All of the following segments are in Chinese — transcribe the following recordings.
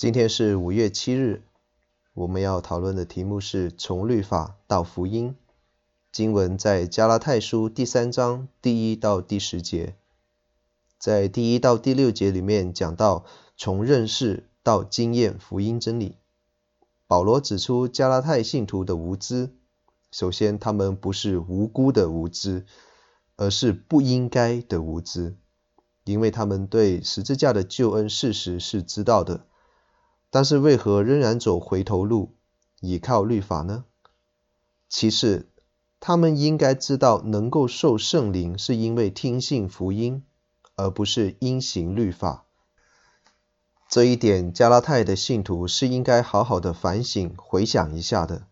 今天是五月七日，我们要讨论的题目是从律法到福音。经文在加拉太书第三章第一到第十节，在第一到第六节里面讲到从认识到经验福音真理。保罗指出加拉太信徒的无知，首先他们不是无辜的无知，而是不应该的无知，因为他们对十字架的救恩事实是知道的。但是为何仍然走回头路，倚靠律法呢？其次，他们应该知道，能够受圣灵是因为听信福音，而不是因行律法。这一点，加拉太的信徒是应该好好的反省、回想一下的。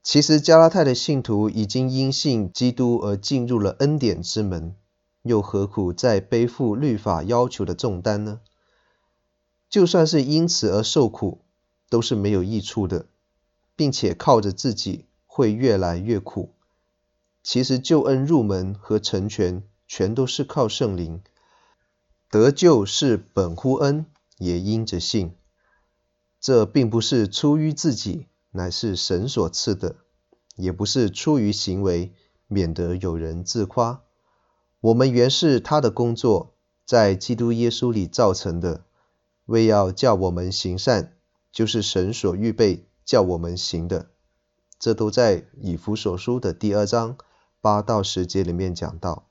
其实，加拉太的信徒已经因信基督而进入了恩典之门，又何苦再背负律法要求的重担呢？就算是因此而受苦，都是没有益处的，并且靠着自己会越来越苦。其实救恩入门和成全，全都是靠圣灵。得救是本乎恩，也因着信。这并不是出于自己，乃是神所赐的；也不是出于行为，免得有人自夸。我们原是他的工作，在基督耶稣里造成的。为要叫我们行善，就是神所预备叫我们行的，这都在以弗所书的第二章八到十节里面讲到。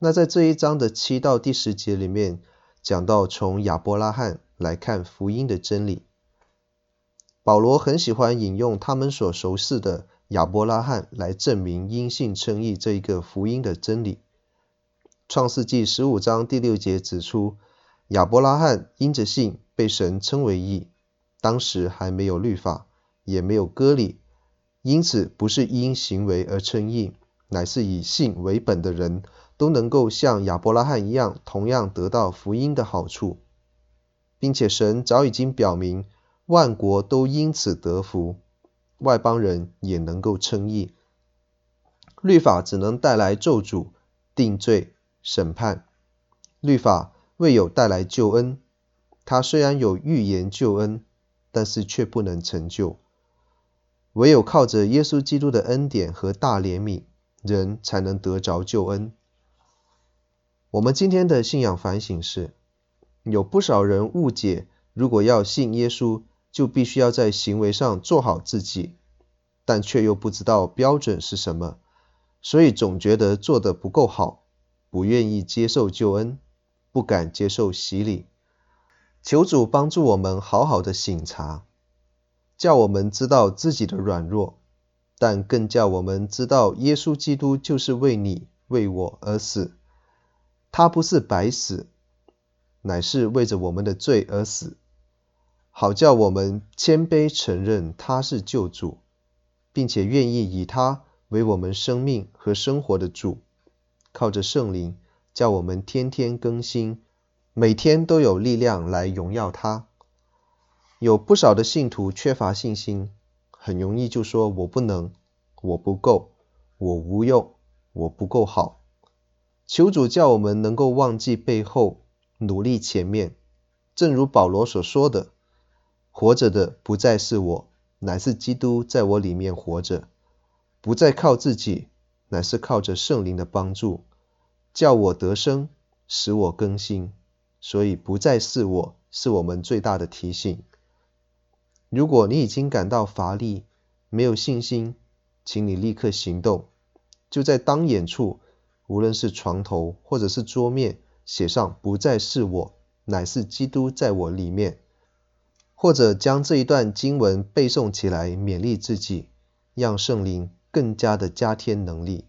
那在这一章的七到第十节里面讲到从亚伯拉罕来看福音的真理。保罗很喜欢引用他们所熟悉的亚伯拉罕来证明因信称义这一个福音的真理。创世纪十五章第六节指出。亚伯拉罕因着信被神称为义，当时还没有律法，也没有割礼，因此不是因行为而称义，乃是以信为本的人都能够像亚伯拉罕一样，同样得到福音的好处，并且神早已经表明，万国都因此得福，外邦人也能够称义。律法只能带来咒诅、定罪、审判，律法。未有带来救恩，他虽然有预言救恩，但是却不能成就。唯有靠着耶稣基督的恩典和大怜悯，人才能得着救恩。我们今天的信仰反省是：有不少人误解，如果要信耶稣，就必须要在行为上做好自己，但却又不知道标准是什么，所以总觉得做得不够好，不愿意接受救恩。不敢接受洗礼，求主帮助我们好好的省察，叫我们知道自己的软弱，但更叫我们知道耶稣基督就是为你为我而死，他不是白死，乃是为着我们的罪而死，好叫我们谦卑承认他是救主，并且愿意以他为我们生命和生活的主，靠着圣灵。叫我们天天更新，每天都有力量来荣耀他。有不少的信徒缺乏信心，很容易就说我不能，我不够，我无用，我不够好。求主叫我们能够忘记背后，努力前面。正如保罗所说的：“活着的不再是我，乃是基督在我里面活着。不再靠自己，乃是靠着圣灵的帮助。”叫我得生，使我更新，所以不再是我，是我们最大的提醒。如果你已经感到乏力，没有信心，请你立刻行动，就在当眼处，无论是床头或者是桌面，写上“不再是我，乃是基督在我里面”，或者将这一段经文背诵起来，勉励自己，让圣灵更加的加添能力。